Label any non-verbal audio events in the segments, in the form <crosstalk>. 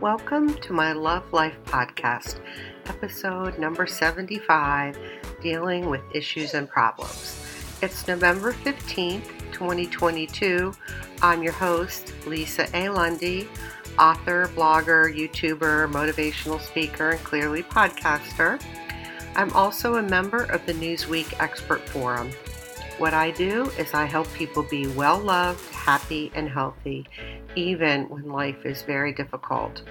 Welcome to my Love Life podcast, episode number 75 Dealing with Issues and Problems. It's November 15th, 2022. I'm your host, Lisa A. Lundy, author, blogger, YouTuber, motivational speaker, and clearly podcaster. I'm also a member of the Newsweek Expert Forum. What I do is I help people be well loved, happy, and healthy, even when life is very difficult.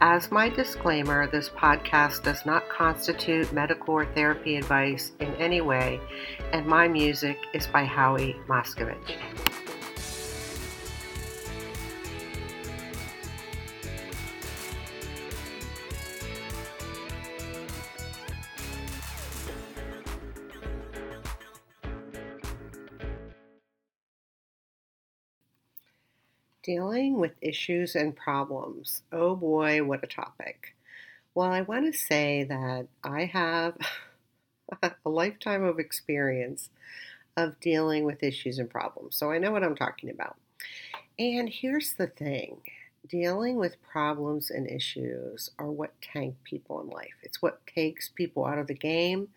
As my disclaimer, this podcast does not constitute medical or therapy advice in any way, and my music is by Howie Moscovich. Dealing with issues and problems. Oh boy, what a topic. Well, I want to say that I have <laughs> a lifetime of experience of dealing with issues and problems. So I know what I'm talking about. And here's the thing dealing with problems and issues are what tank people in life. It's what takes people out of the game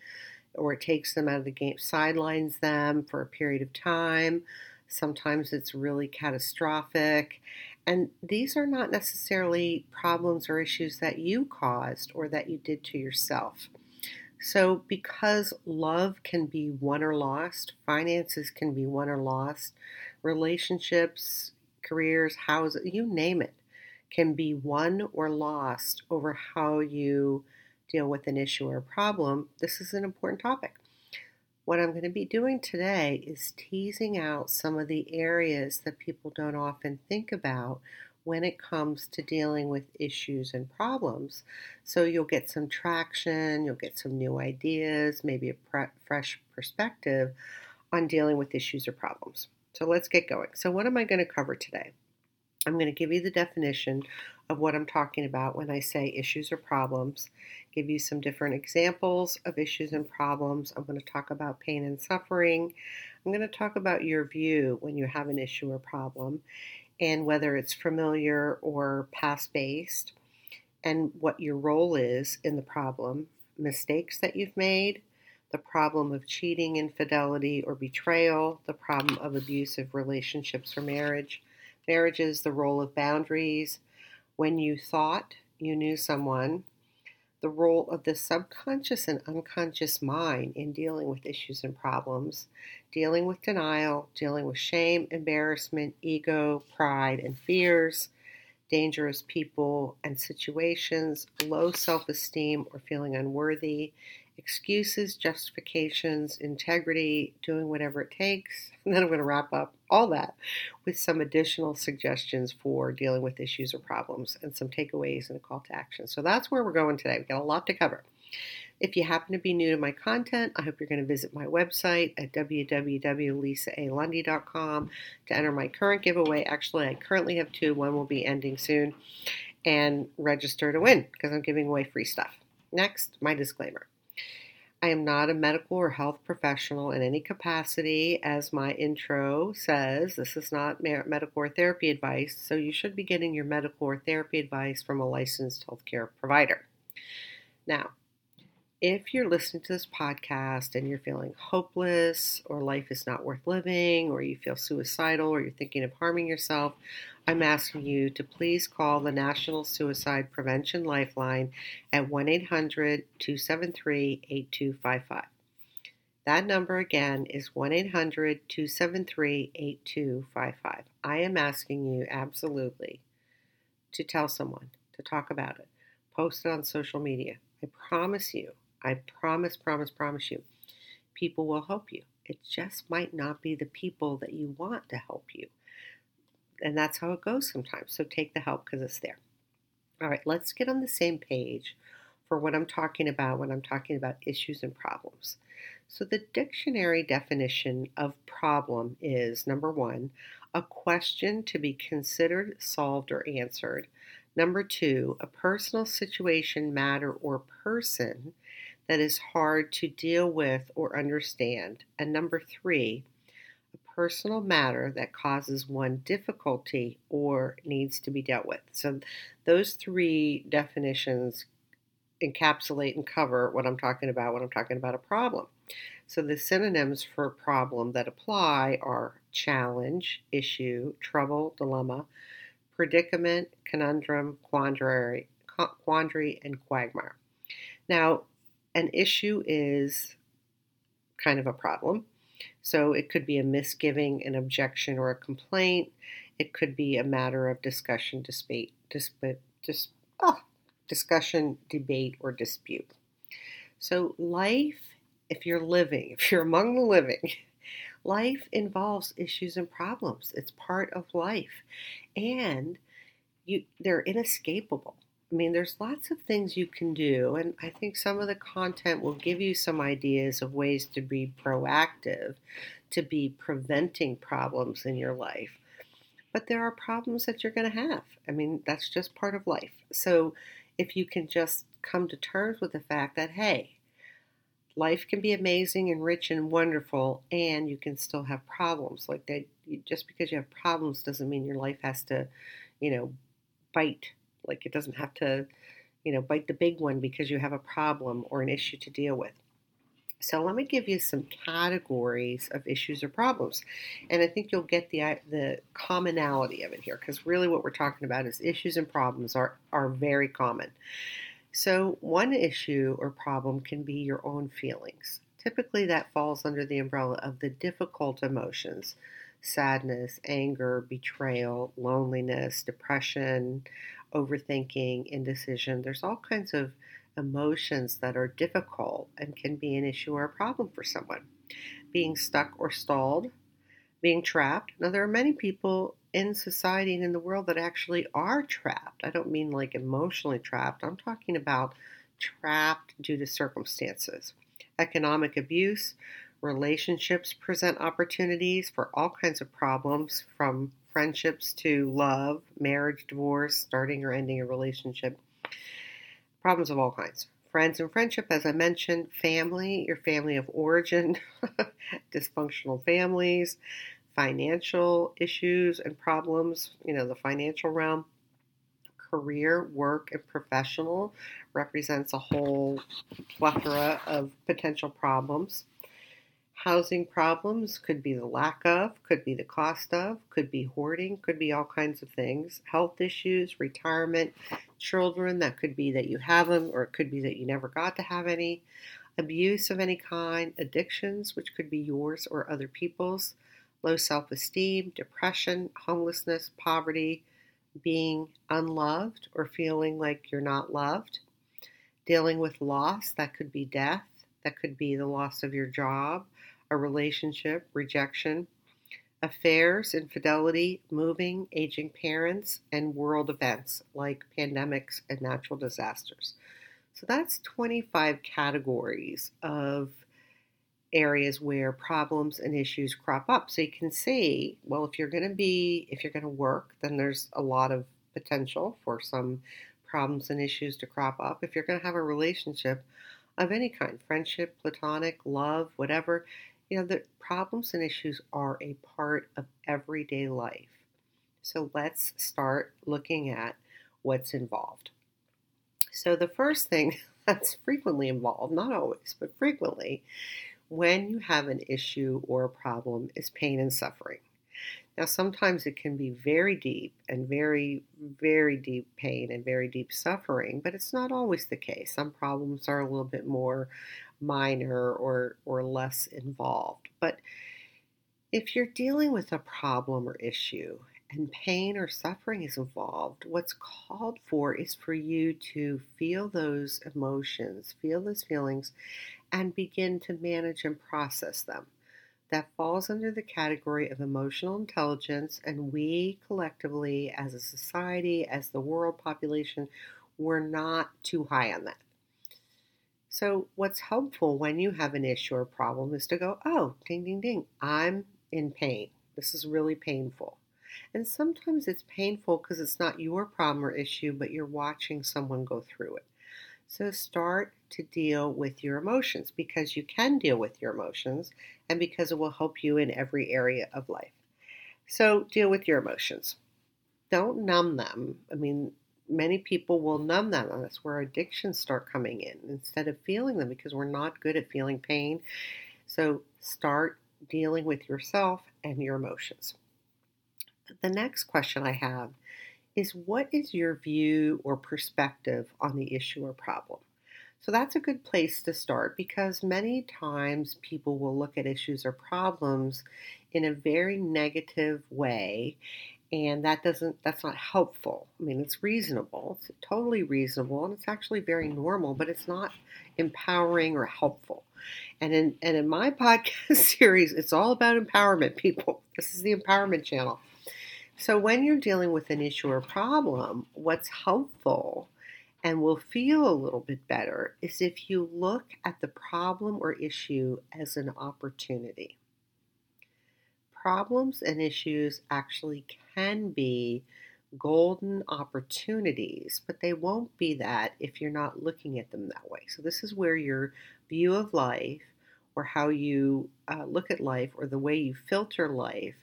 or it takes them out of the game, sidelines them for a period of time Sometimes it's really catastrophic. And these are not necessarily problems or issues that you caused or that you did to yourself. So, because love can be won or lost, finances can be won or lost, relationships, careers, houses, you name it, can be won or lost over how you deal with an issue or problem, this is an important topic. What I'm going to be doing today is teasing out some of the areas that people don't often think about when it comes to dealing with issues and problems. So you'll get some traction, you'll get some new ideas, maybe a pre- fresh perspective on dealing with issues or problems. So let's get going. So, what am I going to cover today? I'm going to give you the definition of what I'm talking about when I say issues or problems, give you some different examples of issues and problems. I'm going to talk about pain and suffering. I'm going to talk about your view when you have an issue or problem and whether it's familiar or past based and what your role is in the problem, mistakes that you've made, the problem of cheating, infidelity, or betrayal, the problem of abusive relationships or marriage marriages, the role of boundaries, when you thought you knew someone, the role of the subconscious and unconscious mind in dealing with issues and problems, dealing with denial, dealing with shame, embarrassment, ego, pride, and fears, dangerous people and situations, low self esteem or feeling unworthy, excuses, justifications, integrity, doing whatever it takes. <laughs> And then I'm going to wrap up all that with some additional suggestions for dealing with issues or problems and some takeaways and a call to action. So that's where we're going today. We've got a lot to cover. If you happen to be new to my content, I hope you're going to visit my website at www.lisaalundy.com to enter my current giveaway. Actually, I currently have two. One will be ending soon. And register to win because I'm giving away free stuff. Next, my disclaimer. I am not a medical or health professional in any capacity, as my intro says. This is not medical or therapy advice, so you should be getting your medical or therapy advice from a licensed healthcare provider. Now, if you're listening to this podcast and you're feeling hopeless or life is not worth living or you feel suicidal or you're thinking of harming yourself, I'm asking you to please call the National Suicide Prevention Lifeline at 1 800 273 8255. That number again is 1 800 273 8255. I am asking you absolutely to tell someone, to talk about it, post it on social media. I promise you I promise, promise, promise you, people will help you. It just might not be the people that you want to help you. And that's how it goes sometimes. So take the help because it's there. All right, let's get on the same page for what I'm talking about when I'm talking about issues and problems. So, the dictionary definition of problem is number one, a question to be considered, solved, or answered. Number two, a personal situation, matter, or person that is hard to deal with or understand. And number three, a personal matter that causes one difficulty or needs to be dealt with. So, those three definitions encapsulate and cover what I'm talking about when I'm talking about a problem. So, the synonyms for problem that apply are challenge, issue, trouble, dilemma, predicament, conundrum, quandary, quandary and quagmire. Now, an issue is kind of a problem. So it could be a misgiving, an objection, or a complaint. It could be a matter of discussion, dispute, dispute, dis, oh, discussion, debate, or dispute. So life, if you're living, <laughs> if you're among the living, <laughs> life involves issues and problems. It's part of life, and you they're inescapable. I mean, there's lots of things you can do, and I think some of the content will give you some ideas of ways to be proactive, to be preventing problems in your life. But there are problems that you're going to have. I mean, that's just part of life. So if you can just come to terms with the fact that, hey, life can be amazing and rich and wonderful, and you can still have problems. Like that, just because you have problems doesn't mean your life has to, you know, bite like it doesn't have to, you know, bite the big one because you have a problem or an issue to deal with. So let me give you some categories of issues or problems, and I think you'll get the the commonality of it here because really what we're talking about is issues and problems are are very common. So one issue or problem can be your own feelings. Typically, that falls under the umbrella of the difficult emotions sadness, anger, betrayal, loneliness, depression, overthinking, indecision. There's all kinds of emotions that are difficult and can be an issue or a problem for someone. Being stuck or stalled, being trapped. Now, there are many people in society and in the world that actually are trapped. I don't mean like emotionally trapped, I'm talking about trapped due to circumstances. Economic abuse, relationships present opportunities for all kinds of problems from friendships to love, marriage, divorce, starting or ending a relationship. Problems of all kinds. Friends and friendship, as I mentioned, family, your family of origin, <laughs> dysfunctional families, financial issues and problems, you know, the financial realm. Career, work, and professional represents a whole plethora of potential problems. Housing problems could be the lack of, could be the cost of, could be hoarding, could be all kinds of things. Health issues, retirement, children, that could be that you have them or it could be that you never got to have any. Abuse of any kind, addictions, which could be yours or other people's, low self esteem, depression, homelessness, poverty, being unloved or feeling like you're not loved, dealing with loss, that could be death, that could be the loss of your job, a relationship, rejection, affairs, infidelity, moving, aging parents, and world events like pandemics and natural disasters. So that's 25 categories of areas where problems and issues crop up. So you can see, well, if you're going to be, if you're going to work, then there's a lot of potential for some problems and issues to crop up. If you're going to have a relationship of any kind, friendship, platonic, love, whatever, you know, the problems and issues are a part of everyday life. So let's start looking at what's involved. So, the first thing <laughs> that's frequently involved, not always, but frequently, when you have an issue or a problem is pain and suffering. Now, sometimes it can be very deep and very, very deep pain and very deep suffering, but it's not always the case. Some problems are a little bit more minor or, or less involved. But if you're dealing with a problem or issue and pain or suffering is involved, what's called for is for you to feel those emotions, feel those feelings, and begin to manage and process them. That falls under the category of emotional intelligence, and we collectively, as a society, as the world population, we're not too high on that. So, what's helpful when you have an issue or problem is to go, oh, ding, ding, ding, I'm in pain. This is really painful. And sometimes it's painful because it's not your problem or issue, but you're watching someone go through it. So start to deal with your emotions because you can deal with your emotions and because it will help you in every area of life. So deal with your emotions. Don't numb them. I mean, many people will numb them, and that's where addictions start coming in instead of feeling them because we're not good at feeling pain. So start dealing with yourself and your emotions. The next question I have is what is your view or perspective on the issue or problem? So that's a good place to start because many times people will look at issues or problems in a very negative way and that doesn't that's not helpful. I mean, it's reasonable. It's totally reasonable and it's actually very normal, but it's not empowering or helpful. And in and in my <laughs> podcast series, it's all about empowerment, people. This is the empowerment channel. So when you're dealing with an issue or problem, what's helpful and will feel a little bit better is if you look at the problem or issue as an opportunity. Problems and issues actually can be golden opportunities, but they won't be that if you're not looking at them that way. So, this is where your view of life or how you uh, look at life or the way you filter life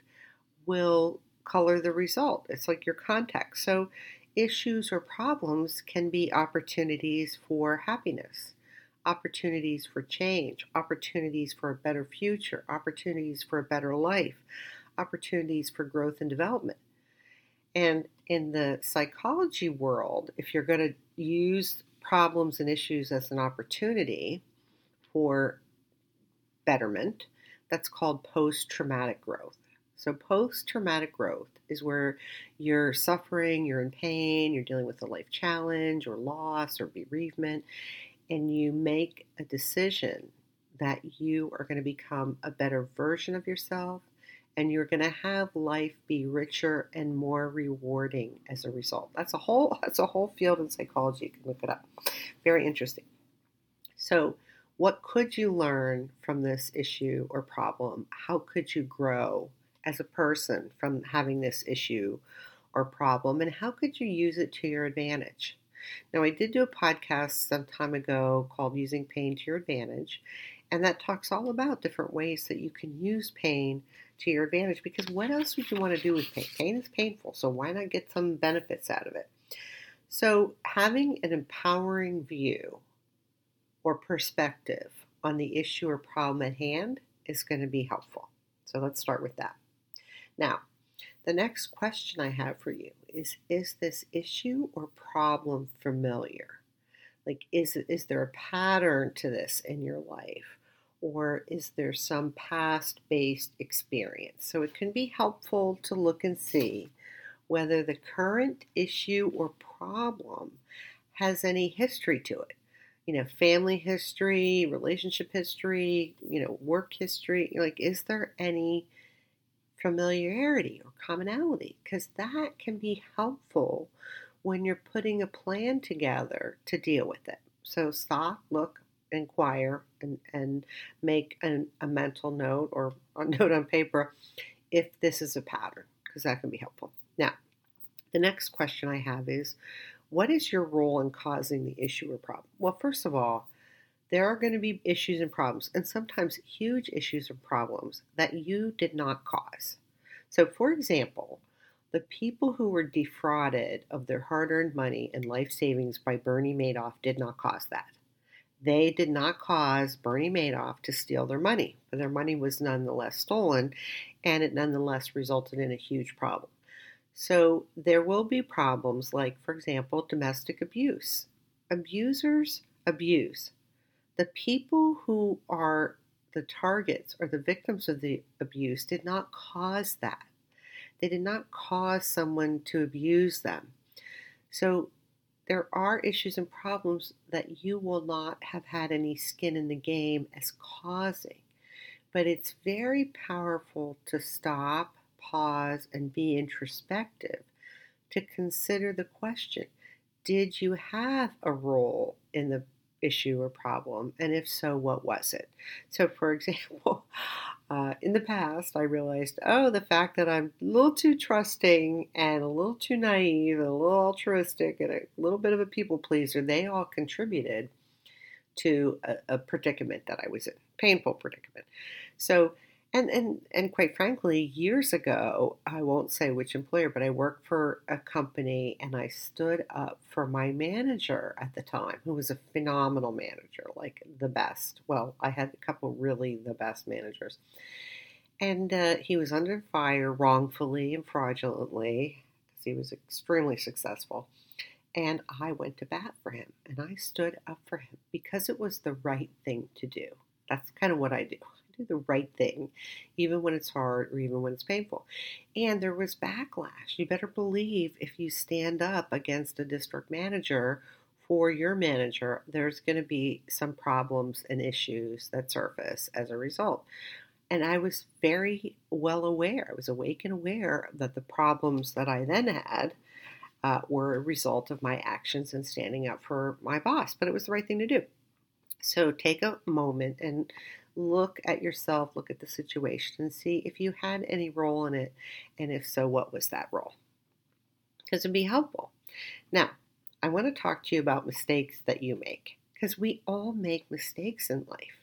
will color the result. It's like your context. So, issues or problems can be opportunities for happiness, opportunities for change, opportunities for a better future, opportunities for a better life, opportunities for growth and development. And in the psychology world, if you're going to use problems and issues as an opportunity for betterment, that's called post traumatic growth. So, post traumatic growth is where you're suffering, you're in pain, you're dealing with a life challenge or loss or bereavement, and you make a decision that you are going to become a better version of yourself and you're going to have life be richer and more rewarding as a result. That's a whole <laughs> that's a whole field in psychology. You can look it up. Very interesting. So, what could you learn from this issue or problem? How could you grow as a person from having this issue or problem, and how could you use it to your advantage? Now, I did do a podcast some time ago called Using Pain to Your Advantage, and that talks all about different ways that you can use pain to your advantage because what else would you want to do with pain? Pain is painful, so why not get some benefits out of it? So, having an empowering view or perspective on the issue or problem at hand is going to be helpful. So, let's start with that. Now, the next question I have for you is Is this issue or problem familiar? Like, is, is there a pattern to this in your life? Or is there some past based experience? So it can be helpful to look and see whether the current issue or problem has any history to it. You know, family history, relationship history, you know, work history. Like, is there any familiarity or commonality because that can be helpful when you're putting a plan together to deal with it. So stop, look, inquire, and, and make an, a mental note or <laughs> a note on paper if this is a pattern because that can be helpful. Now, the next question I have is what is your role in causing the issue or problem? Well, first of all, there are going to be issues and problems, and sometimes huge issues or problems that you did not cause. So, for example, the people who were defrauded of their hard earned money and life savings by Bernie Madoff did not cause that. They did not cause Bernie Madoff to steal their money, but their money was nonetheless stolen, and it nonetheless resulted in a huge problem. So, there will be problems like, for example, domestic abuse. Abusers abuse the people who are the targets or the victims of the abuse did not cause that. They did not cause someone to abuse them. So there are issues and problems that you will not have had any skin in the game as causing. But it's very powerful to stop, pause, and be introspective to consider the question Did you have a role in the issue or problem? And if so, what was it? So, for <laughs> example, uh, in the past, I realized, oh, the fact that I'm a little too trusting and a little too naive and a little altruistic and a little bit of a people pleaser, they all contributed to a, a predicament that I was in, painful predicament. So, and and and quite frankly, years ago, I won't say which employer, but I worked for a company and I stood up for my manager at the time, who was a phenomenal manager, like the best. Well, I had a couple really the best managers. And uh, he was under fire wrongfully and fraudulently because he was extremely successful. And I went to bat for him and I stood up for him because it was the right thing to do. That's kind of what I do do the right thing, even when it's hard or even when it's painful. And there was backlash. You better believe if you stand up against a district manager for your manager, there's going to be some problems and issues that surface as a result. And I was very well aware, I was awake and aware that the problems that I then had uh, were a result of my actions and standing up for my boss, but it was the right thing to do. So take a moment and look at yourself, look at the situation, and see if you had any role in it, and if so, what was that role? Because it'd be helpful. Now, I want to talk to you about mistakes that you make, because we all make mistakes in life.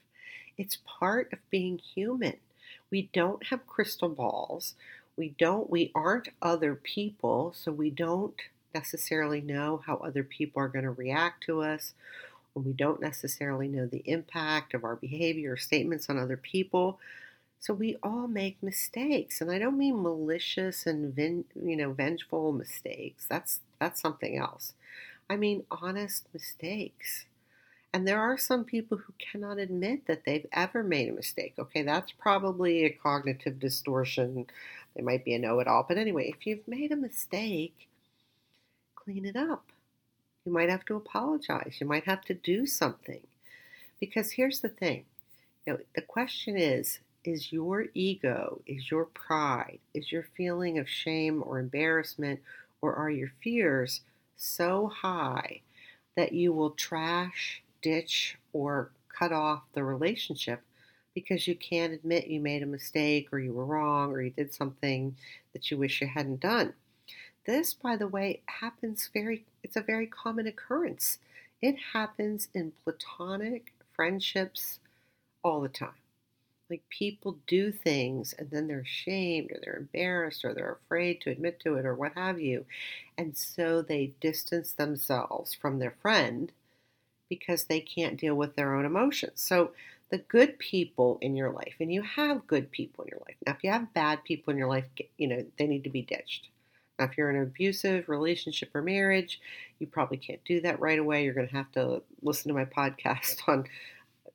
It's part of being human. We don't have crystal balls. We don't we aren't other people, so we don't necessarily know how other people are going to react to us when we don't necessarily know the impact of our behavior or statements on other people. So we all make mistakes, and I don't mean malicious and you know vengeful mistakes. That's that's something else. I mean honest mistakes. And there are some people who cannot admit that they've ever made a mistake. Okay, that's probably a cognitive distortion. They might be a know it all. But anyway, if you've made a mistake, clean it up. You might have to apologize. You might have to do something. Because here's the thing you know, the question is is your ego, is your pride, is your feeling of shame or embarrassment, or are your fears so high that you will trash, ditch, or cut off the relationship because you can't admit you made a mistake or you were wrong or you did something that you wish you hadn't done? This, by the way, happens very, it's a very common occurrence. It happens in platonic friendships all the time. Like people do things and then they're ashamed or they're embarrassed or they're afraid to admit to it or what have you. And so they distance themselves from their friend because they can't deal with their own emotions. So the good people in your life, and you have good people in your life. Now, if you have bad people in your life, you know, they need to be ditched. Now, if you're in an abusive relationship or marriage, you probably can't do that right away. You're going to have to listen to my podcast <laughs> on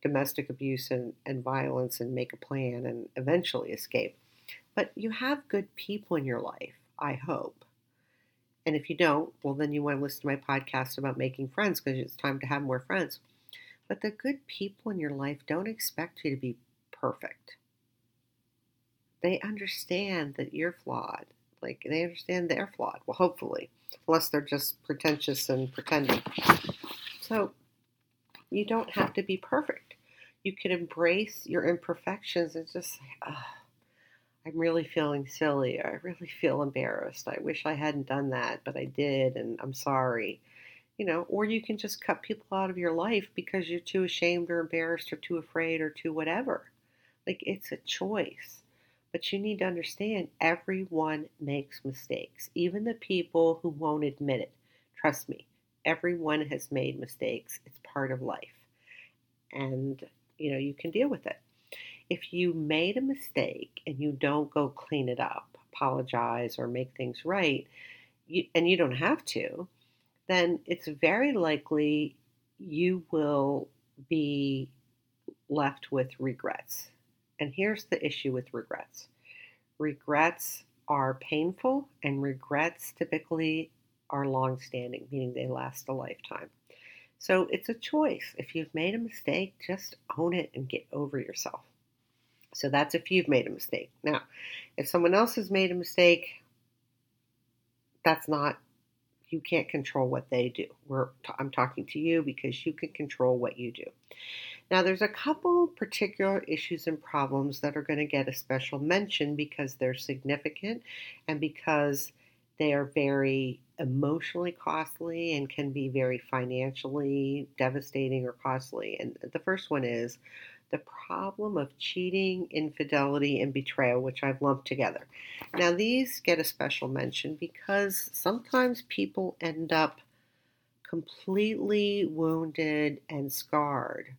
domestic abuse and, and violence and make a plan and eventually escape. But you have good people in your life, I hope. And if you don't, well, then you want to listen to my podcast about making friends because it's time to have more friends. But the good people in your life don't expect you to be perfect. They understand that you're flawed like they understand they're flawed. Well, hopefully, unless they're just pretentious and pretending. So you don't have to be perfect. You can embrace your imperfections and just say, oh, I'm really feeling silly. I really feel embarrassed. I wish I hadn't done that, but I did, and I'm sorry. You know, or you can just cut people out of your life because you're too ashamed or embarrassed or too afraid or too whatever. Like, it's a choice. But you need to understand everyone makes mistakes, even the people who won't admit it. Trust me, everyone has made mistakes. It's part of life. And, you know, you can deal with it. If you made a mistake and you don't go clean it up, apologize, or make things right, you, and you don't have to, then it's very likely you will be left with regrets. And here's the issue with regrets regrets are painful, and regrets typically are long standing, meaning they last a lifetime. So it's a choice. If you've made a mistake, just own it and get over yourself. So that's if you've made a mistake. Now, if someone else has made a mistake, that's not you can't control what they do. We're, I'm talking to you because you can control what you do. Now, there's a couple particular issues and problems that are going to get a special mention because they're significant and because they are very emotionally costly and can be very financially devastating or costly. And the first one is the problem of cheating, infidelity, and betrayal, which I've lumped together. Now, these get a special mention because sometimes people end up completely wounded and scarred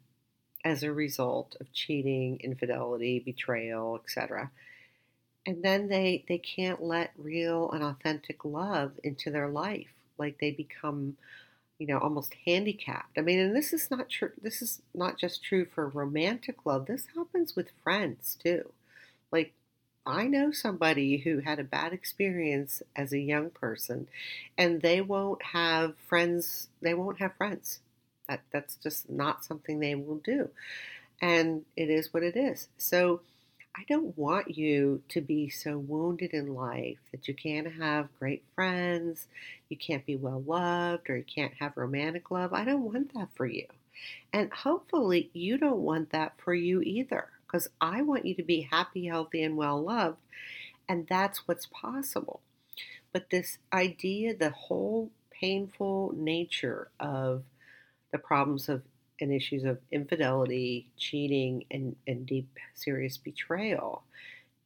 as a result of cheating, infidelity, betrayal, etc. And then they, they can't let real and authentic love into their life. Like they become you know, almost handicapped. I mean, and this is not true. This is not just true for romantic love. This happens with friends too. Like, I know somebody who had a bad experience as a young person, and they won't have friends. They won't have friends. That that's just not something they will do, and it is what it is. So I don't want you to be so wounded in life that you can't have great friends, you can't be well loved, or you can't have romantic love. I don't want that for you. And hopefully, you don't want that for you either, because I want you to be happy, healthy, and well loved. And that's what's possible. But this idea, the whole painful nature of the problems of and issues of infidelity, cheating, and, and deep, serious betrayal,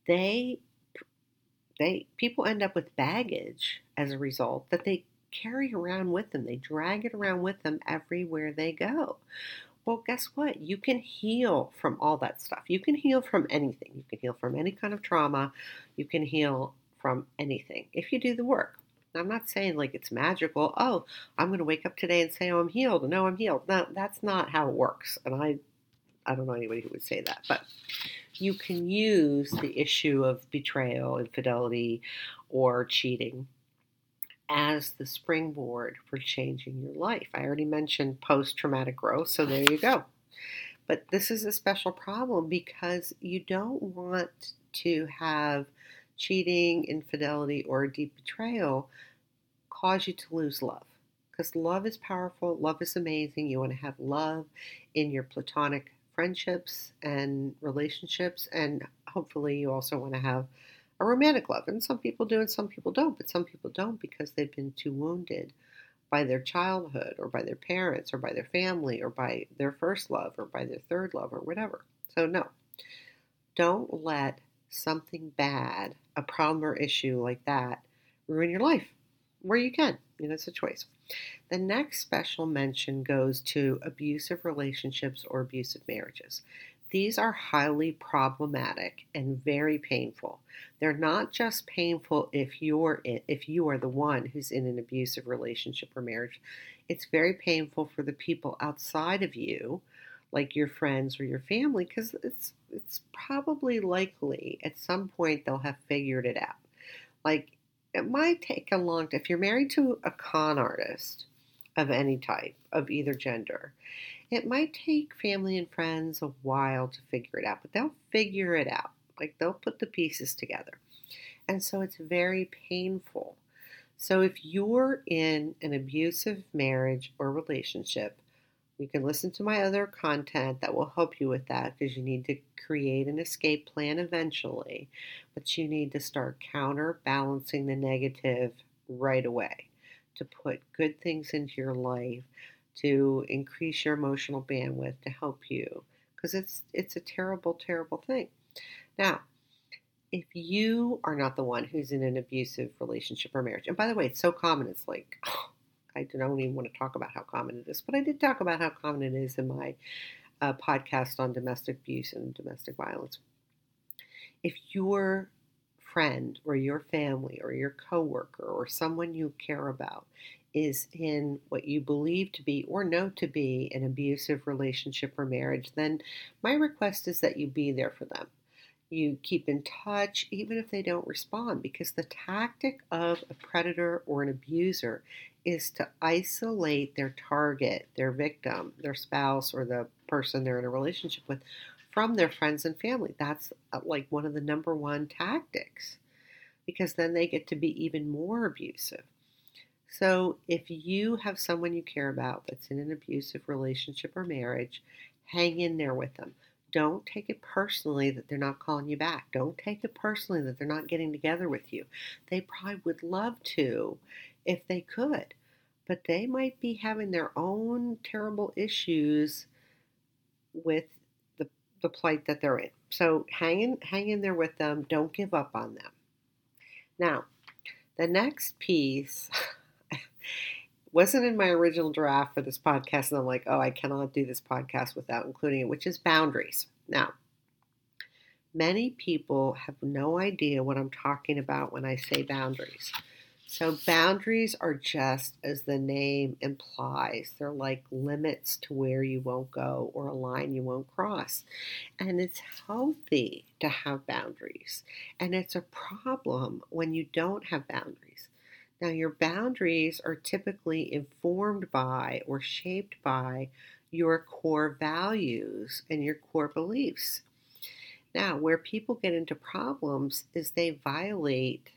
they they people end up with baggage as a result that they carry around with them. They drag it around with them everywhere they go. Well, guess what? You can heal from all that stuff. You can heal from anything. You can heal from any kind of trauma. You can heal from anything if you do the work. I'm not saying like it's magical. Oh, I'm going to wake up today and say, "Oh, I'm healed." No, oh, I'm healed. No, that's not how it works. And I, I don't know anybody who would say that. But you can use the issue of betrayal, infidelity, or cheating as the springboard for changing your life. I already mentioned post-traumatic growth, so there you go. But this is a special problem because you don't want to have cheating, infidelity, or deep betrayal cause you to lose love. Because love is powerful, love is amazing. You want to have love in your platonic friendships and relationships, and hopefully, you also want to have a romantic love. And some people do, and some people don't, but some people don't because they've been too wounded by their childhood, or by their parents, or by their family, or by their first love, or by their third love, or whatever. So, no, don't let something bad, a problem or issue like that, ruin your life where you can. You know, it's a choice. The next special mention goes to abusive relationships or abusive marriages. These are highly problematic and very painful. They're not just painful if you're in, if you are the one who's in an abusive relationship or marriage. It's very painful for the people outside of you like your friends or your family because it's it's probably likely at some point they'll have figured it out. Like it might take a long time if you're married to a con artist of any type of either gender. It might take family and friends a while to figure it out, but they'll figure it out. Like they'll put the pieces together. And so it's very painful. So if you're in an abusive marriage or relationship, you can listen to my other content that will help you with that because you need to create an escape plan eventually, but you need to start counterbalancing the negative right away to put good things into your life to increase your emotional bandwidth to help you because it's it's a terrible terrible thing. Now, if you are not the one who's in an abusive relationship or marriage, and by the way, it's so common, it's like, oh, <laughs> I don't even want to talk about how common it is, but I did talk about how common it is in my uh, podcast on domestic abuse and domestic violence. If your friend or your family or your coworker or someone you care about is in what you believe to be or know to be an abusive relationship or marriage, then my request is that you be there for them. You keep in touch even if they don't respond because the tactic of a predator or an abuser is to isolate their target, their victim, their spouse, or the person they're in a relationship with from their friends and family. That's uh, like one of the number one tactics because then they get to be even more abusive. So, if you have someone you care about that's in an abusive relationship or marriage, hang in there with them. Don't take it personally that they're not calling you back. Don't take it personally that they're not getting together with you. They probably would love to if they could, but they might be having their own terrible issues with the, the plight that they're in. So hang in, hang in there with them. Don't give up on them. Now, the next piece <laughs> wasn't in my original draft for this podcast, and I'm like, oh, I cannot do this podcast without including it, which is boundaries. Now, many people have no idea what I'm talking about when I say boundaries. So, boundaries are just as the name implies, they're like limits to where you won't go or a line you won't cross. And it's healthy to have boundaries, and it's a problem when you don't have boundaries. Now, your boundaries are typically informed by or shaped by your core values and your core beliefs. Now, where people get into problems is they violate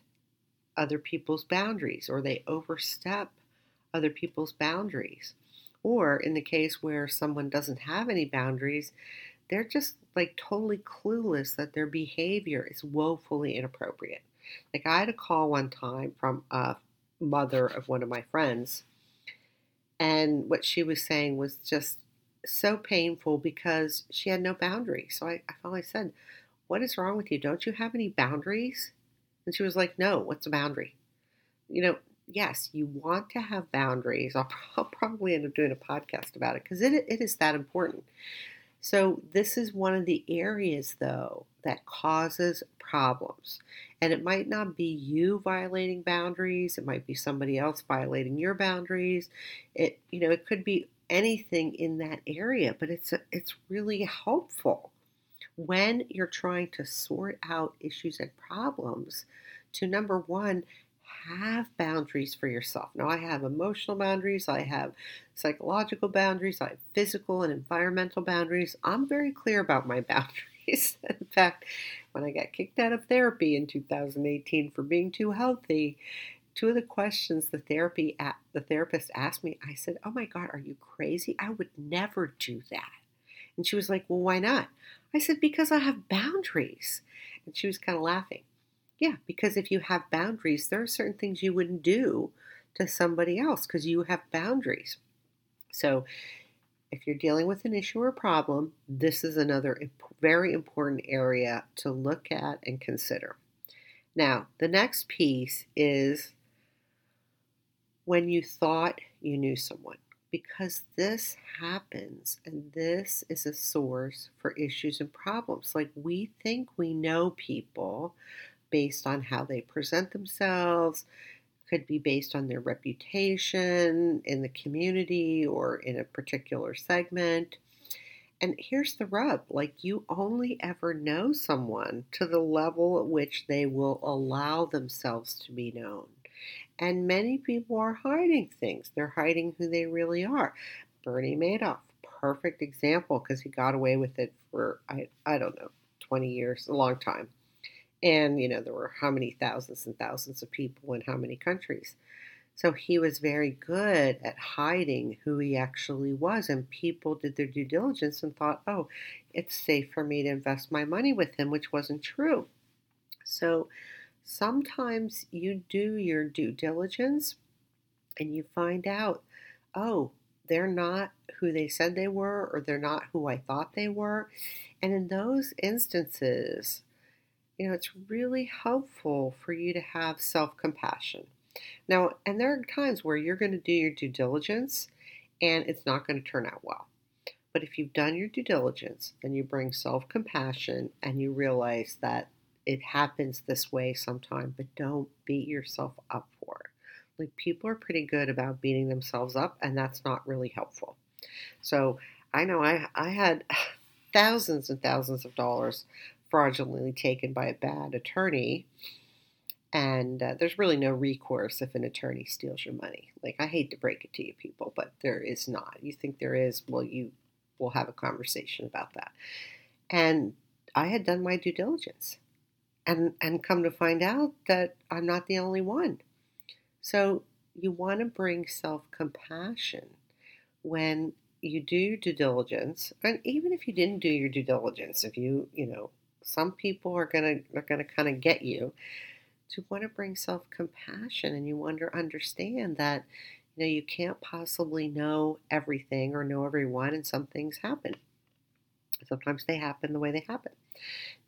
other people's boundaries or they overstep other people's boundaries. Or in the case where someone doesn't have any boundaries, they're just like totally clueless that their behavior is woefully inappropriate. Like I had a call one time from a mother of one of my friends. And what she was saying was just so painful because she had no boundaries. So I, I finally said, What is wrong with you? Don't you have any boundaries? And she was like, No, what's a boundary? You know, yes, you want to have boundaries. I'll, <laughs> I'll probably end up doing a podcast about it because it, it is that important. So, this is one of the areas, though, that causes problems. And it might not be you violating boundaries, it might be somebody else violating your boundaries. It you know, it could be anything in that area, but it's a, it's really helpful when you're trying to sort out issues and problems to number 1 have boundaries for yourself. Now, I have emotional boundaries, I have psychological boundaries, I have physical and environmental boundaries. I'm very clear about my <laughs> boundaries. in fact, when I got kicked out of therapy in 2018 for being too healthy, two of the questions the therapy the therapist asked me, I said, "Oh my God, are you crazy? I would never do that." And she was like, "Well, why not?" I said, "Because I have boundaries." And she was kind of laughing. Yeah, because if you have boundaries, there are certain things you wouldn't do to somebody else because you have boundaries. So, if you're dealing with an issue or problem, this is another very important area to look at and consider. Now, the next piece is when you thought you knew someone, because this happens and this is a source for issues and problems. Like we think we know people based on how they present themselves, could be based on their reputation in the community or in a particular segment. And here's the rub like, you only ever know someone to the level at which they will allow themselves to be known. And many people are hiding things, they're hiding who they really are. Bernie Madoff, perfect example because he got away with it for, I, I don't know, 20 years, a long time. And, you know, there were how many thousands and thousands of people in how many countries. So he was very good at hiding who he actually was. And people did their due diligence and thought, oh, it's safe for me to invest my money with him, which wasn't true. So sometimes you do your due diligence and you find out, oh, they're not who they said they were, or they're not who I thought they were. And in those instances, you know, it's really helpful for you to have self compassion. Now, and there are times where you're going to do your due diligence and it's not going to turn out well. But if you've done your due diligence, then you bring self compassion and you realize that it happens this way sometime, but don't beat yourself up for it. Like people are pretty good about beating themselves up, and that's not really helpful. So I know I, I had <sighs> thousands and thousands of dollars fraudulently taken by a bad attorney. And uh, there's really no recourse if an attorney steals your money. Like, I hate to break it to you people, but there is not. You think there is, well, you will have a conversation about that. And I had done my due diligence and, and come to find out that I'm not the only one. So you want to bring self compassion when you do due diligence, and even if you didn't do your due diligence, if you, you know, some people are gonna are gonna kind of get you to want to bring self compassion, and you want to understand that you know you can't possibly know everything or know everyone, and some things happen. Sometimes they happen the way they happen.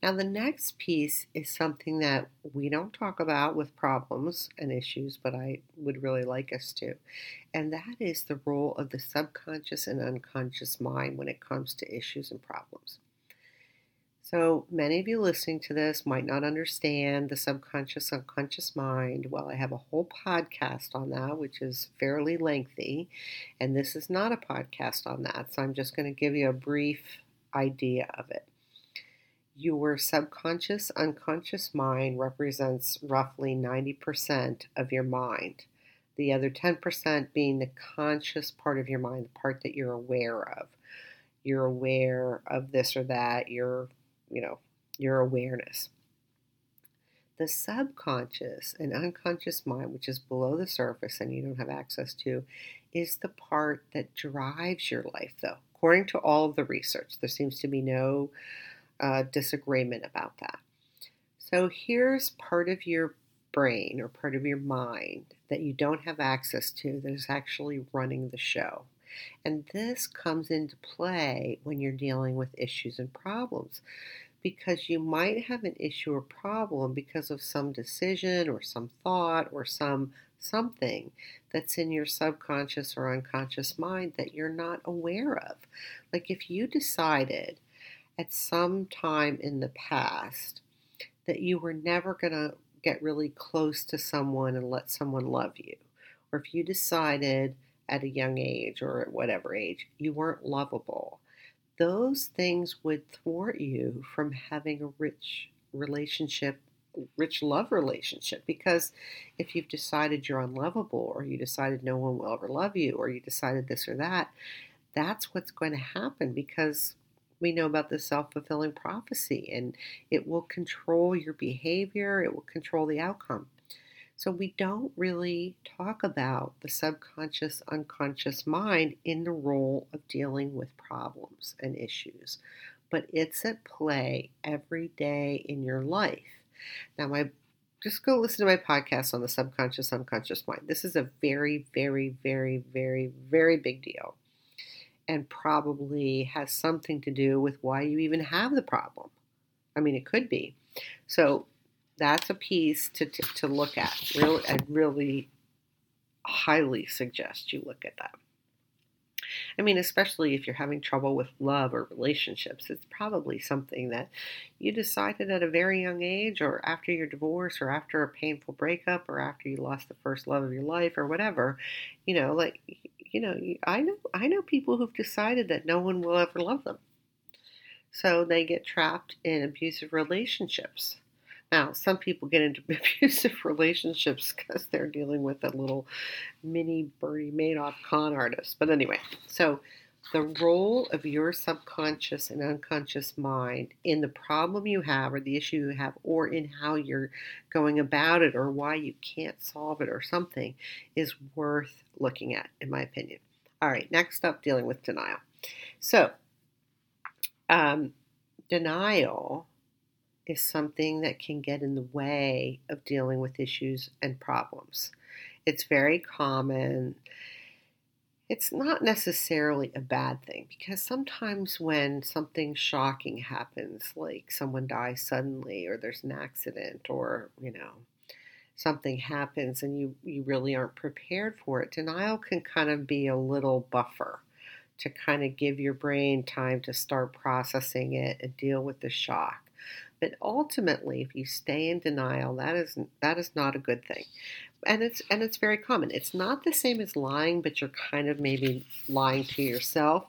Now, the next piece is something that we don't talk about with problems and issues, but I would really like us to. And that is the role of the subconscious and unconscious mind when it comes to issues and problems. So, many of you listening to this might not understand the subconscious unconscious mind. Well, I have a whole podcast on that, which is fairly lengthy, and this is not a podcast on that. So, I'm just going to give you a brief idea of it. Your subconscious, unconscious mind represents roughly 90% of your mind. The other 10% being the conscious part of your mind, the part that you're aware of. You're aware of this or that, your, you know, your awareness. The subconscious and unconscious mind, which is below the surface and you don't have access to, is the part that drives your life, though. According to all of the research, there seems to be no uh, disagreement about that. So here's part of your brain or part of your mind that you don't have access to that is actually running the show. And this comes into play when you're dealing with issues and problems because you might have an issue or problem because of some decision or some thought or some something that's in your subconscious or unconscious mind that you're not aware of. Like if you decided at some time in the past that you were never going to get really close to someone and let someone love you, or if you decided at a young age or at whatever age you weren't lovable, those things would thwart you from having a rich relationship, rich love relationship. Because if you've decided you're unlovable, or you decided no one will ever love you, or you decided this or that, that's what's going to happen because we know about the self fulfilling prophecy and it will control your behavior, it will control the outcome. So, we don't really talk about the subconscious, unconscious mind in the role of dealing with problems and issues, but it's at play every day in your life. Now, my just go listen to my podcast on the subconscious, unconscious mind. This is a very, very, very, very, very big deal and probably has something to do with why you even have the problem. I mean, it could be. So that's a piece to, to, to look at. Really, I really highly suggest you look at that. I mean, especially if you're having trouble with love or relationships, it's probably something that you decided at a very young age, or after your divorce, or after a painful breakup, or after you lost the first love of your life, or whatever. You know, like you know, I know I know people who've decided that no one will ever love them. So they get trapped in abusive relationships. Now, some people get into <laughs> abusive relationships because they're dealing with a little mini Bernie Madoff con artist. But anyway, so the role of your subconscious and unconscious mind in the problem you have or the issue you have or in how you're going about it or why you can't solve it or something is worth looking at, in my opinion. All right, next up, dealing with denial. So, um, denial is something that can get in the way of dealing with issues and problems. It's very common it's not necessarily a bad thing because sometimes when something shocking happens, like someone dies suddenly or there's an accident or, you know, something happens and you, you really aren't prepared for it, denial can kind of be a little buffer to kind of give your brain time to start processing it and deal with the shock. But ultimately, if you stay in denial, that is that is not a good thing and it's and it's very common. It's not the same as lying, but you're kind of maybe lying to yourself.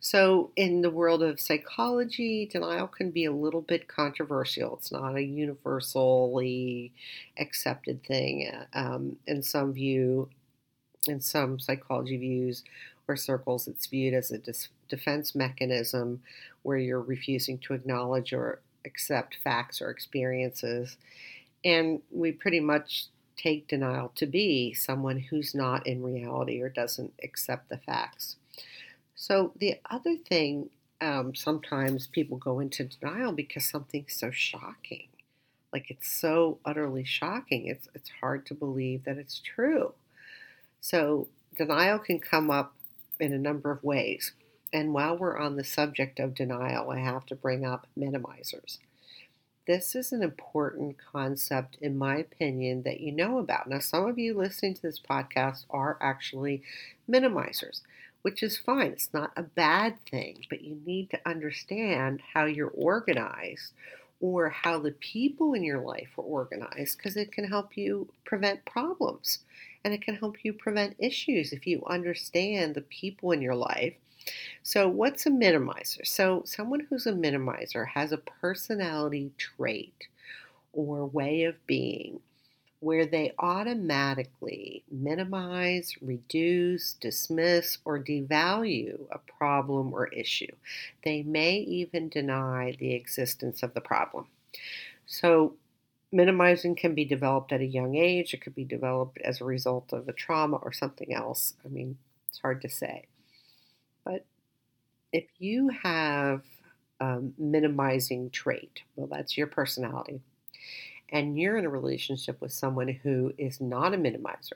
So, in the world of psychology, denial can be a little bit controversial. It's not a universally accepted thing. Um, in some view, in some psychology views or circles, it's viewed as a dis- defense mechanism where you're refusing to acknowledge or accept facts or experiences. And we pretty much take denial to be someone who's not in reality or doesn't accept the facts. So, the other thing, um, sometimes people go into denial because something's so shocking. Like it's so utterly shocking, it's, it's hard to believe that it's true. So, denial can come up in a number of ways. And while we're on the subject of denial, I have to bring up minimizers. This is an important concept, in my opinion, that you know about. Now, some of you listening to this podcast are actually minimizers, which is fine. It's not a bad thing, but you need to understand how you're organized or how the people in your life are organized because it can help you prevent problems and it can help you prevent issues if you understand the people in your life so, what's a minimizer? So, someone who's a minimizer has a personality trait or way of being where they automatically minimize, reduce, dismiss, or devalue a problem or issue. They may even deny the existence of the problem. So, minimizing can be developed at a young age, it could be developed as a result of a trauma or something else. I mean, it's hard to say. But if you have a minimizing trait, well, that's your personality, and you're in a relationship with someone who is not a minimizer,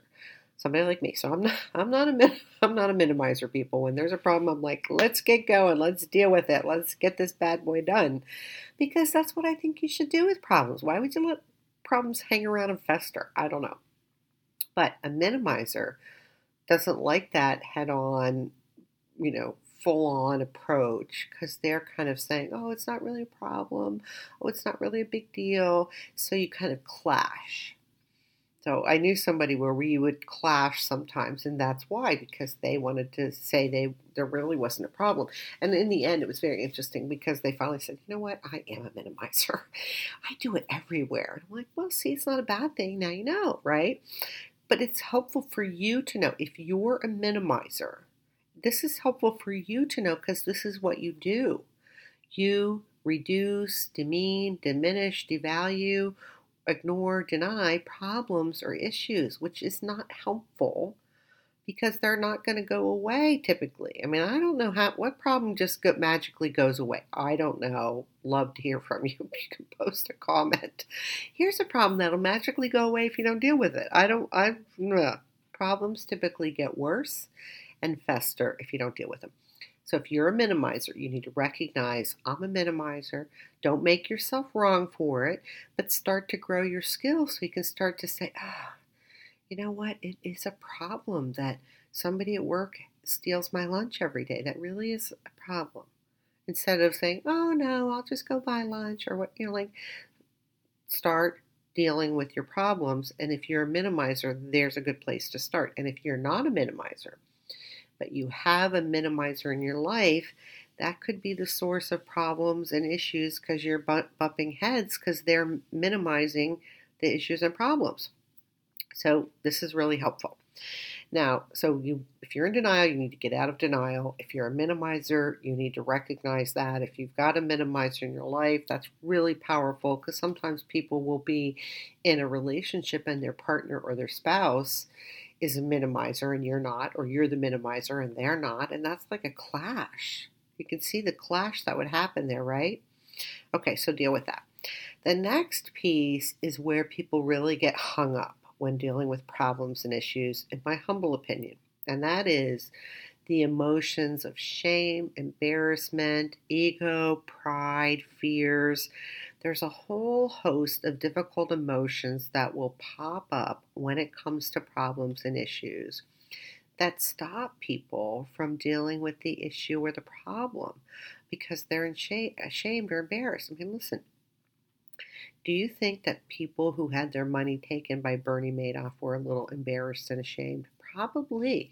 somebody like me. So I'm not, <laughs> I'm not a, <laughs> I'm not a minimizer. People, when there's a problem, I'm like, let's get going, let's deal with it, let's get this bad boy done, because that's what I think you should do with problems. Why would you let problems hang around and fester? I don't know. But a minimizer doesn't like that head on you know, full on approach because they're kind of saying, oh, it's not really a problem. Oh, it's not really a big deal. So you kind of clash. So I knew somebody where we would clash sometimes, and that's why because they wanted to say they there really wasn't a problem. And in the end, it was very interesting because they finally said, "You know what? I am a minimizer. I do it everywhere." And I'm like, "Well, see, it's not a bad thing. Now you know, right?" But it's helpful for you to know if you're a minimizer this is helpful for you to know because this is what you do. You reduce, demean, diminish, devalue, ignore, deny problems or issues, which is not helpful because they're not going to go away typically. I mean, I don't know how what problem just go, magically goes away. I don't know. Love to hear from <laughs> you. You can post a comment. Here's a problem that'll magically go away if you don't deal with it. I don't. I problems typically get worse and fester if you don't deal with them. So if you're a minimizer, you need to recognize I'm a minimizer. Don't make yourself wrong for it, but start to grow your skills so you can start to say, ah, you know what? It is a problem that somebody at work steals my lunch every day. That really is a problem. Instead of saying, oh no, I'll just go buy lunch or what, you know, like start dealing with your problems. And if you're a minimizer, there's a good place to start. And if you're not a minimizer, but you have a minimizer in your life, that could be the source of problems and issues because you're bumping heads because they're minimizing the issues and problems. So this is really helpful. Now, so you if you're in denial, you need to get out of denial. If you're a minimizer, you need to recognize that. If you've got a minimizer in your life, that's really powerful because sometimes people will be in a relationship and their partner or their spouse is a minimizer and you're not, or you're the minimizer and they're not, and that's like a clash. You can see the clash that would happen there, right? Okay, so deal with that. The next piece is where people really get hung up when dealing with problems and issues, in my humble opinion, and that is the emotions of shame, embarrassment, ego, pride, fears, there's a whole host of difficult emotions that will pop up when it comes to problems and issues that stop people from dealing with the issue or the problem because they're ashamed or embarrassed. I mean, listen, do you think that people who had their money taken by Bernie Madoff were a little embarrassed and ashamed? Probably.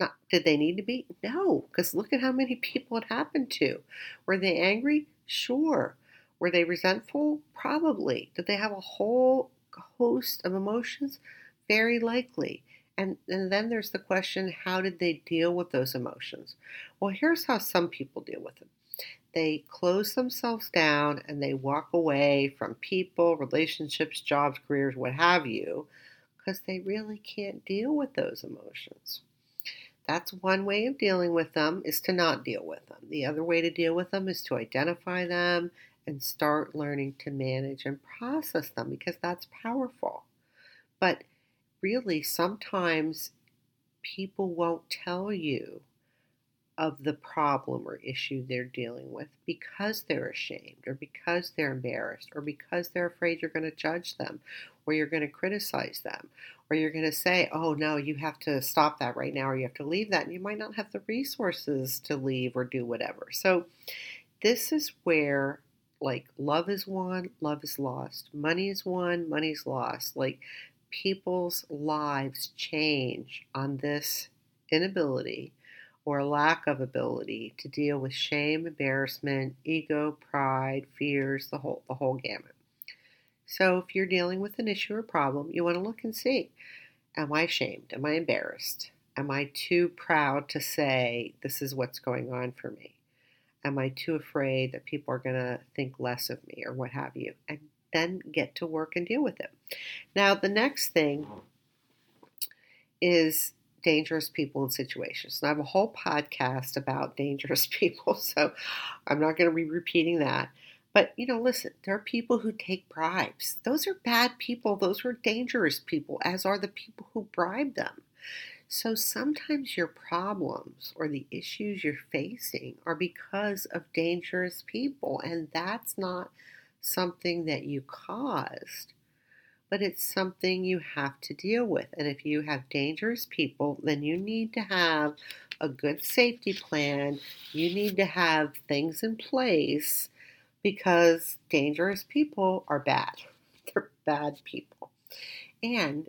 Not, did they need to be? No, because look at how many <laughs> people it happened to. Were they angry? Sure. Were they resentful? Probably. Did they have a whole host of emotions? Very likely. And, and then there's the question how did they deal with those emotions? Well, here's how some people deal with them they close themselves down and they walk away from people, relationships, jobs, careers, what have you, because they really can't deal with those emotions. That's one way of dealing with them is to not deal with them. The other way to deal with them is to identify them and start learning to manage and process them because that's powerful. But really, sometimes people won't tell you of the problem or issue they're dealing with because they're ashamed or because they're embarrassed or because they're afraid you're going to judge them or you're going to criticize them or you're going to say, oh no, you have to stop that right now or you have to leave that. And you might not have the resources to leave or do whatever. So, this is where like love is won, love is lost. Money is won, money's lost. Like people's lives change on this inability or lack of ability to deal with shame, embarrassment, ego, pride, fears, the whole the whole gamut. So if you're dealing with an issue or problem, you want to look and see, am I ashamed? Am I embarrassed? Am I too proud to say this is what's going on for me? Am I too afraid that people are going to think less of me or what have you? And then get to work and deal with it. Now, the next thing is dangerous people and situations. And I have a whole podcast about dangerous <laughs> people, so I'm not going to be repeating that. But, you know, listen, there are people who take bribes. Those are bad people. Those are dangerous people, as are the people who bribe them. So sometimes your problems or the issues you're facing are because of dangerous people, and that's not something that you caused but it's something you have to deal with. And if you have dangerous people, then you need to have a good safety plan. You need to have things in place because dangerous people are bad. <laughs> They're bad people. And,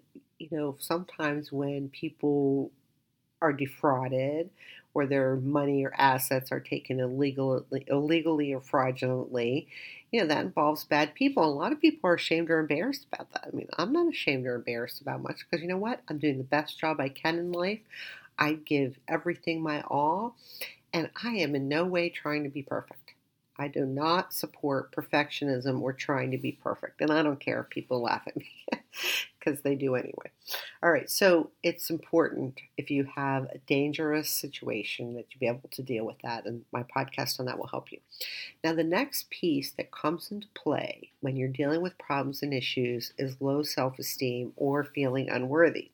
you know, sometimes when people are defrauded or their money or assets are taken illegally, illegally or fraudulently, you know, that involves bad people. And a lot of people are ashamed or embarrassed about that. I mean, I'm not ashamed or embarrassed about much because you know what? I'm doing the best job I can in life. I give everything my all, and I am in no way trying to be perfect. I do not support perfectionism or trying to be perfect. And I don't care if people laugh at me <laughs> because they do anyway. All right, so it's important if you have a dangerous situation that you be able to deal with that. And my podcast on that will help you. Now, the next piece that comes into play when you're dealing with problems and issues is low self esteem or feeling unworthy.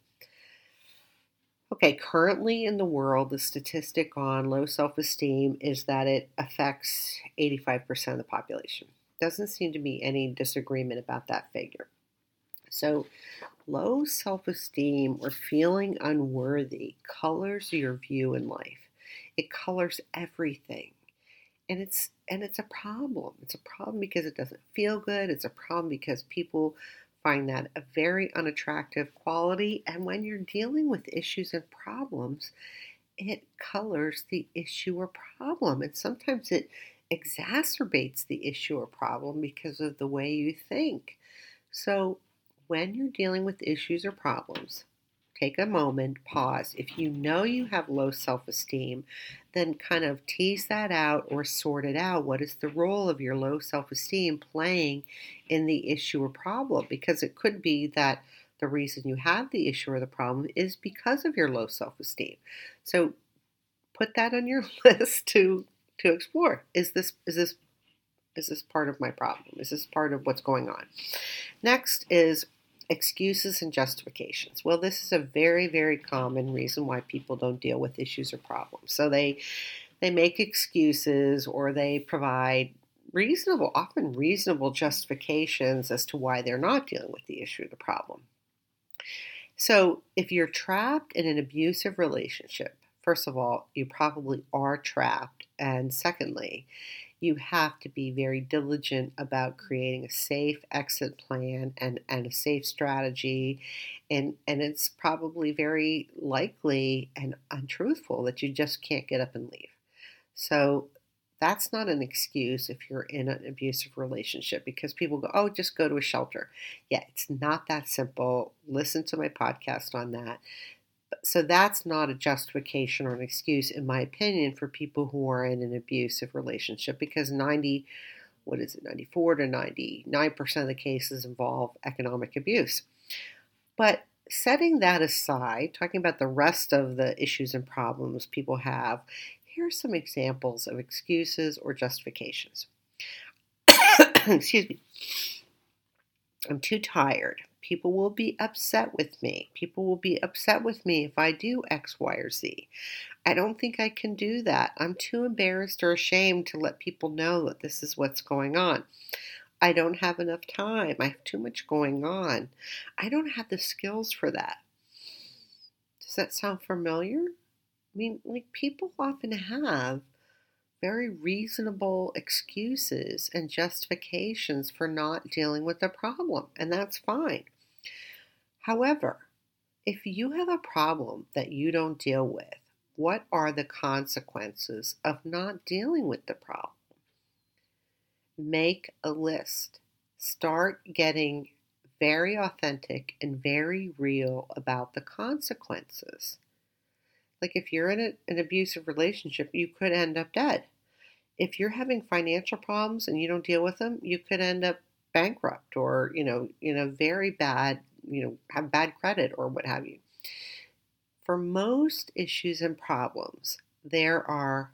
Okay, currently in the world, the statistic on low self esteem is that it affects 85% of the population. Doesn't seem to be any disagreement about that figure. So, low self esteem or feeling unworthy colors your view in life, it colors everything. And it's and it's a problem. It's a problem because it doesn't feel good. It's a problem because people find that a very unattractive quality. And when you're dealing with issues and problems, it colors the issue or problem. And sometimes it exacerbates the issue or problem because of the way you think. So when you're dealing with issues or problems, take a moment, pause. If you know you have low self esteem, then kind of tease that out or sort it out. What is the role of your low self esteem playing in the issue or problem? Because it could be that the reason you have the issue or the problem is because of your low self esteem. So put that on your <laughs> list to to explore. Is this is this is this part of my problem? Is this part of what's going on? Next is excuses and justifications. Well, this is a very, very common reason why people don't deal with issues or problems. So they they make excuses or they provide reasonable, often reasonable justifications as to why they're not dealing with the issue or the problem. So if you're trapped in an abusive relationship, first of all, you probably are trapped. And secondly, you have to be very diligent about creating a safe exit plan and, and a safe strategy. And, and it's probably very likely and untruthful that you just can't get up and leave. So that's not an excuse if you're in an abusive relationship because people go, oh, just go to a shelter. Yeah, it's not that simple. Listen to my podcast on that. So that's not a justification or an excuse, in my opinion, for people who are in an abusive relationship because 90, what is it, 94 to 99% of the cases involve economic abuse. But setting that aside, talking about the rest of the issues and problems people have, here are some examples of excuses or justifications. <coughs> Excuse me. I'm too tired. People will be upset with me. People will be upset with me if I do X, Y, or Z. I don't think I can do that. I'm too embarrassed or ashamed to let people know that this is what's going on. I don't have enough time. I have too much going on. I don't have the skills for that. Does that sound familiar? I mean, like people often have very reasonable excuses and justifications for not dealing with the problem, and that's fine. However, if you have a problem that you don't deal with, what are the consequences of not dealing with the problem? Make a list. Start getting very authentic and very real about the consequences. Like if you're in a, an abusive relationship, you could end up dead. If you're having financial problems and you don't deal with them, you could end up bankrupt or, you know, in a very bad, you know, have bad credit or what have you. For most issues and problems, there are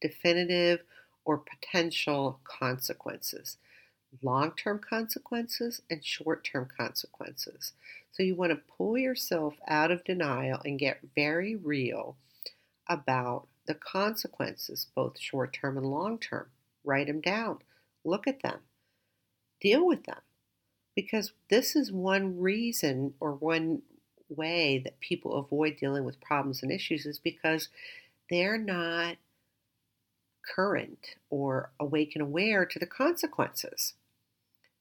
definitive or potential consequences long term consequences and short term consequences. So you want to pull yourself out of denial and get very real about the consequences, both short term and long term. Write them down, look at them, deal with them. Because this is one reason or one way that people avoid dealing with problems and issues is because they're not current or awake and aware to the consequences.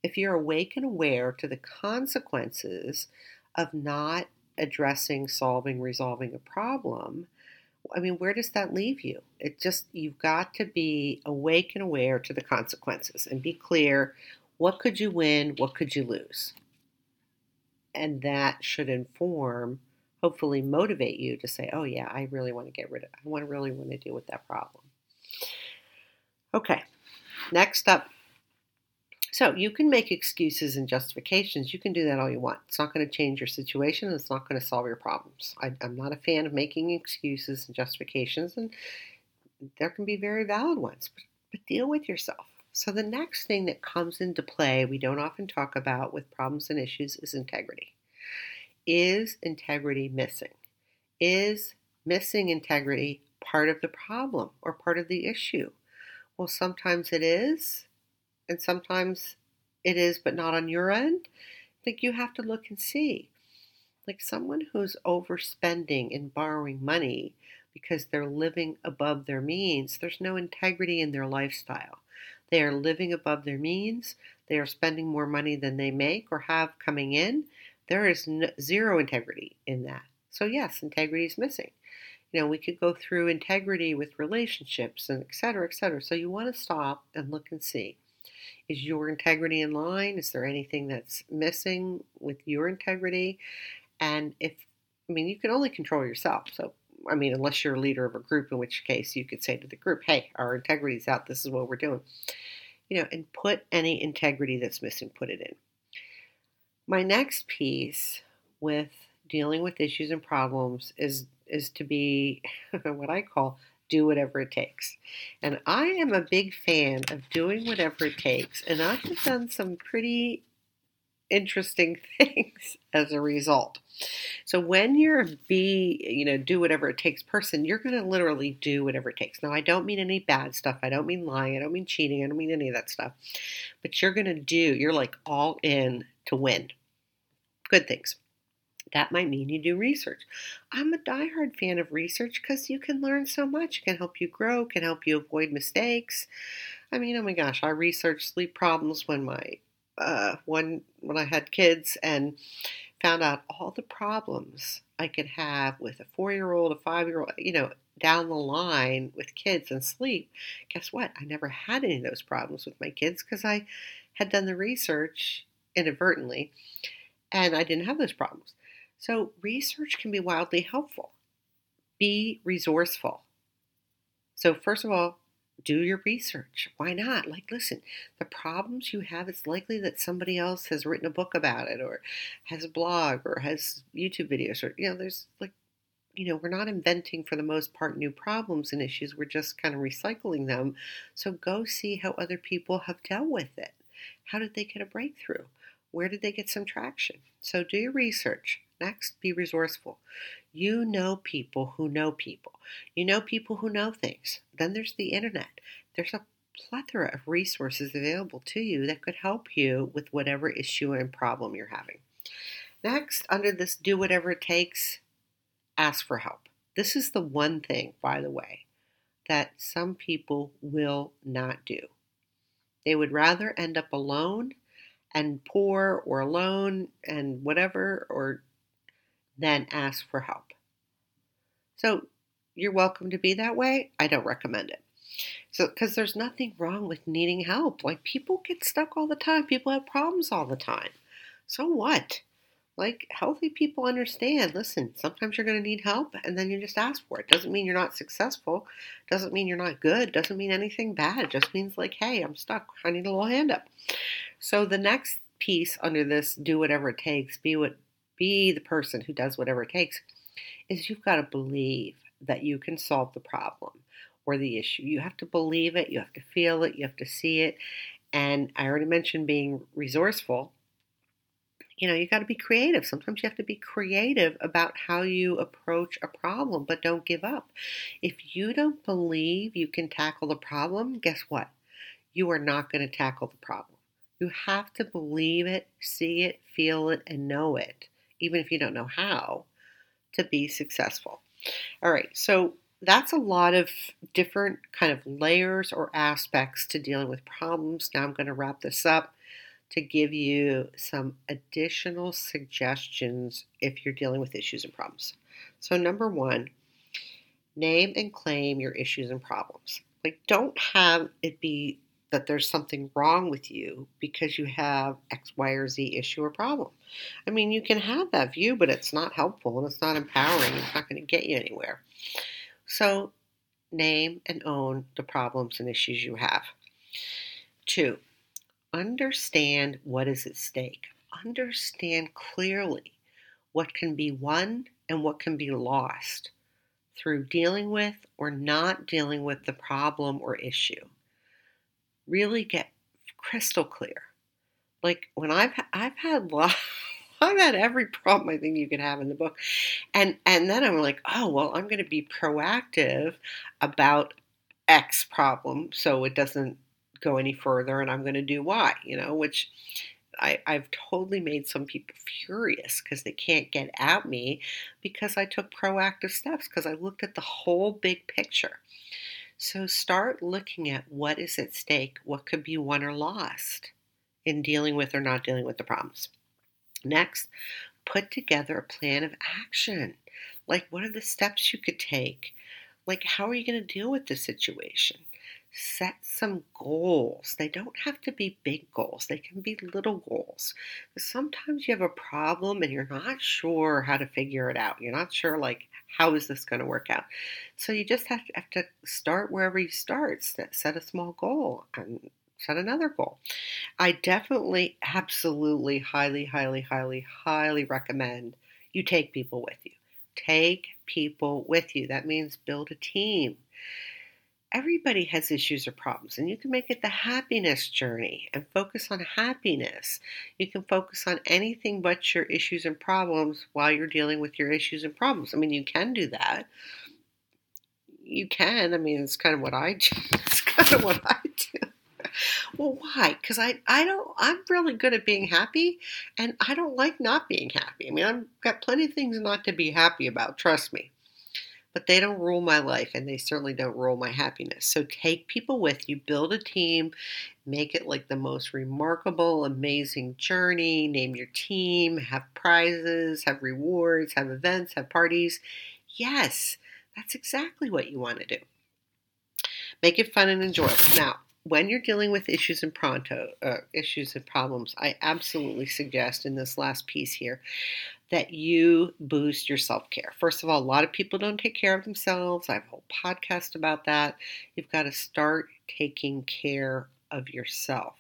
If you're awake and aware to the consequences of not addressing, solving, resolving a problem, I mean, where does that leave you? It just, you've got to be awake and aware to the consequences and be clear what could you win, what could you lose? And that should inform, hopefully motivate you to say, oh, yeah, I really want to get rid of, I want to really want to deal with that problem. Okay, next up. So you can make excuses and justifications. You can do that all you want. It's not going to change your situation. It's not going to solve your problems. I, am not a fan of making excuses and justifications, and there can be very valid ones, but, but deal with yourself. So the next thing that comes into play, we don't often talk about with problems and issues, is integrity. Is integrity missing? Is missing integrity part of the problem or part of the issue? Well, sometimes it is, and sometimes it is, but not on your end. I think you have to look and see. Like someone who's overspending and borrowing money because they're living above their means, there's no integrity in their lifestyle. They are living above their means, they are spending more money than they make or have coming in. There is no, zero integrity in that. So, yes, integrity is missing. You know, we could go through integrity with relationships and et cetera, et cetera. So you want to stop and look and see. Is your integrity in line? Is there anything that's missing with your integrity? And if, I mean, you can only control yourself. So, I mean, unless you're a leader of a group, in which case you could say to the group, hey, our integrity is out. This is what we're doing. You know, and put any integrity that's missing, put it in. My next piece with dealing with issues and problems is is to be <laughs> what I call do whatever it takes. And I am a big fan of doing whatever it takes. And I have done some pretty interesting <laughs> things as a result. So when you're a be, you know, do whatever it takes person, you're going to literally do whatever it takes. Now, I don't mean any bad stuff. I don't mean lying. I don't mean cheating. I don't mean any of that stuff. But you're going to do, you're like all in to win. Good things. That might mean you do research. I'm a diehard fan of research because you can learn so much. It can help you grow, can help you avoid mistakes. I mean, oh my gosh, I researched sleep problems when my uh, when when I had kids and found out all the problems I could have with a four year old, a five year old, you know, down the line with kids and sleep. Guess what? I never had any of those problems with my kids because I had done the research inadvertently and I didn't have those problems. So, research can be wildly helpful. Be resourceful. So, first of all, do your research. Why not? Like, listen, the problems you have, it's likely that somebody else has written a book about it or has a blog or has YouTube videos or, you know, there's like, you know, we're not inventing for the most part new problems and issues. We're just kind of recycling them. So go see how other people have dealt with it. How did they get a breakthrough? Where did they get some traction? So do your research. Next, be resourceful. You know people who know people. You know people who know things. Then there's the internet. There's a plethora of resources available to you that could help you with whatever issue and problem you're having. Next, under this do whatever it takes, ask for help. This is the one thing, by the way, that some people will not do. They would rather end up alone and poor or alone and whatever or then ask for help. So you're welcome to be that way. I don't recommend it. So, because there's nothing wrong with needing help. Like, people get stuck all the time, people have problems all the time. So, what? Like, healthy people understand listen, sometimes you're going to need help, and then you just ask for it. Doesn't mean you're not successful, doesn't mean you're not good, doesn't mean anything bad. It just means, like, hey, I'm stuck. I need a little hand up. So, the next piece under this do whatever it takes, be what be the person who does whatever it takes, is you've got to believe that you can solve the problem or the issue. You have to believe it, you have to feel it, you have to see it. And I already mentioned being resourceful. You know, you got to be creative. Sometimes you have to be creative about how you approach a problem, but don't give up. If you don't believe you can tackle the problem, guess what? You are not going to tackle the problem. You have to believe it, see it, feel it, and know it even if you don't know how, to be successful. All right, so that's a lot of different kind of layers or aspects to dealing with problems. Now I'm going to wrap this up to give you some additional suggestions if you're dealing with issues and problems. So, number one, name and claim your issues and problems. Like, don't have it be that there's something wrong with you because you have X, Y, or Z issue or problem. I mean, you can have that view, but it's not helpful and it's not empowering. It's not going to get you anywhere. So, name and own the problems and issues you have. Two, understand what is at stake. Understand clearly what can be won and what can be lost through dealing with or not dealing with the problem or issue really get crystal clear. Like when I've I've had <laughs> I've had every problem I think you can have in the book, and and then I'm like, oh well, I'm going to be proactive about X problem so it doesn't go any further, and I'm going to do Y. You know, which I, I've totally made some people furious because they can't get at me because I took proactive steps because I looked at the whole big picture. So start looking at what is at stake, what could be won or lost in dealing with or not dealing with the problems. Next, put together a plan of action. Like, what are the steps you could take? Like, how are you going to deal with the situation? Set some goals. They don't have to be big goals, they can be little goals. Sometimes you have a problem and you're not sure how to figure it out. You're not sure, like, how is this going to work out? So you just have to, have to start wherever you start. Set, set a small goal and set another goal. I definitely, absolutely, highly, highly, highly, highly recommend you take people with you. Take people with you. That means build a team everybody has issues or problems, and you can make it the happiness journey and focus on happiness. You can focus on anything but your issues and problems while you're dealing with your issues and problems. I mean, you can do that. You can. I mean, it's kind of what I do. <laughs> It's kind of what I do. Well, why? Because I, I don't. I'm really good at being happy, and I don't like not being happy. I mean, I've got plenty of things not to be happy about. Trust me but they don't rule my life and they certainly don't rule my happiness. So take people with you, build a team, make it like the most remarkable, amazing journey, name your team, have prizes, have rewards, have events, have parties. Yes, that's exactly what you want to do. Make it fun and enjoyable. Now, when you're dealing with issues and pronto uh, issues and problems, I absolutely suggest in this last piece here that you boost your self care. First of all, a lot of people don't take care of themselves. I have a whole podcast about that. You've got to start taking care of yourself,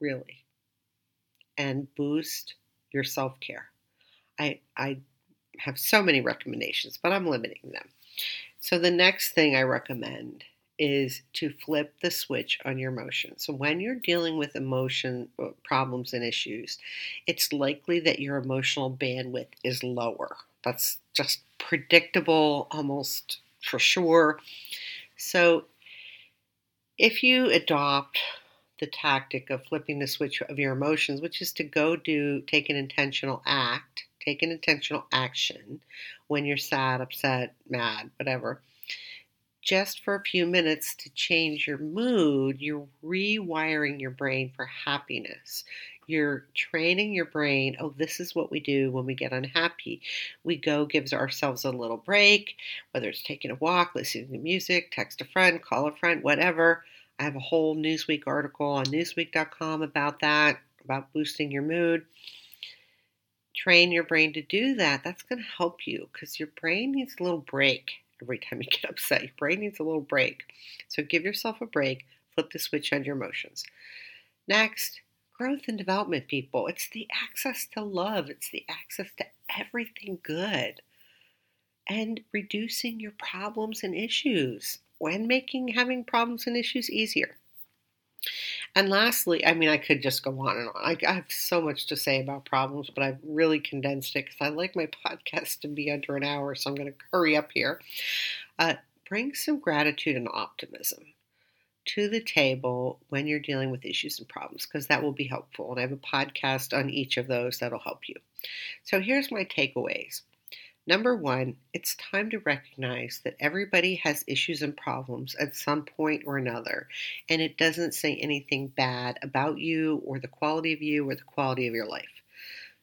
really, and boost your self care. I, I have so many recommendations, but I'm limiting them. So, the next thing I recommend is to flip the switch on your emotions. So when you're dealing with emotion uh, problems and issues, it's likely that your emotional bandwidth is lower. That's just predictable almost for sure. So if you adopt the tactic of flipping the switch of your emotions, which is to go do take an intentional act, take an intentional action when you're sad, upset, mad, whatever just for a few minutes to change your mood, you're rewiring your brain for happiness. You're training your brain, oh, this is what we do when we get unhappy. We go give ourselves a little break, whether it's taking a walk, listening to music, text a friend, call a friend, whatever. I have a whole Newsweek article on newsweek.com about that, about boosting your mood. Train your brain to do that. That's going to help you because your brain needs a little break every time you get <laughs> upset. Your brain needs a little break. So give yourself a break, flip the switch on your emotions. Next, growth and development, people. It's the access to love, it's the access to everything good. And reducing your problems and issues when making having problems and issues easier. And lastly, I mean, I could just go on and on. I, I have so much to say about problems, but I've really condensed it because I like my <laughs> podcast to be under an hour, so I'm going to hurry up here. Uh, bring some gratitude and optimism to the table when you're dealing with issues and problems because that will be helpful. And I have a podcast on each of those that'll help you. So here's my takeaways. Number one, it's time to recognize that everybody has issues and problems at some point or another, and it doesn't say anything bad about you or the quality of you or the quality of your life.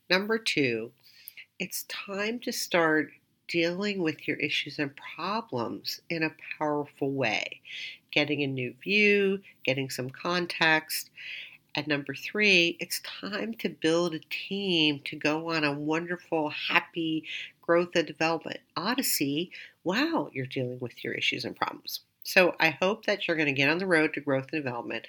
Number two, it's time to start dealing with your issues and problems in a powerful way, getting a new view, getting some context. And number three, it's time to build a team to go on a wonderful, happy, growth and development odyssey while you're dealing with your issues and problems. So I hope that you're going to get on the road to growth and development.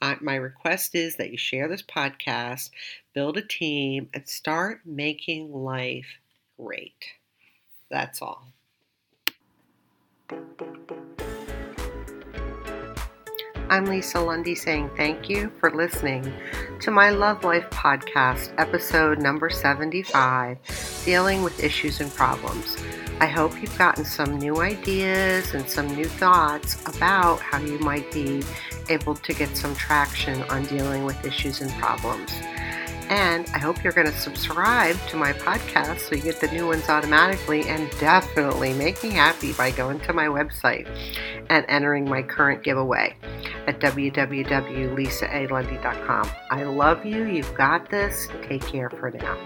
Uh, my request is that you share this podcast, build a team, and start making life great. That's all. I'm Lisa Lundy saying thank you for listening to my Love Life podcast, episode number 75 Dealing with Issues and Problems. I hope you've gotten some new ideas and some new thoughts about how you might be able to get some traction on dealing with issues and problems. And I hope you're going to subscribe to my podcast so you get the new ones automatically. And definitely make me happy by going to my website and entering my current giveaway at www.lisaalundy.com. I love you. You've got this. Take care for now.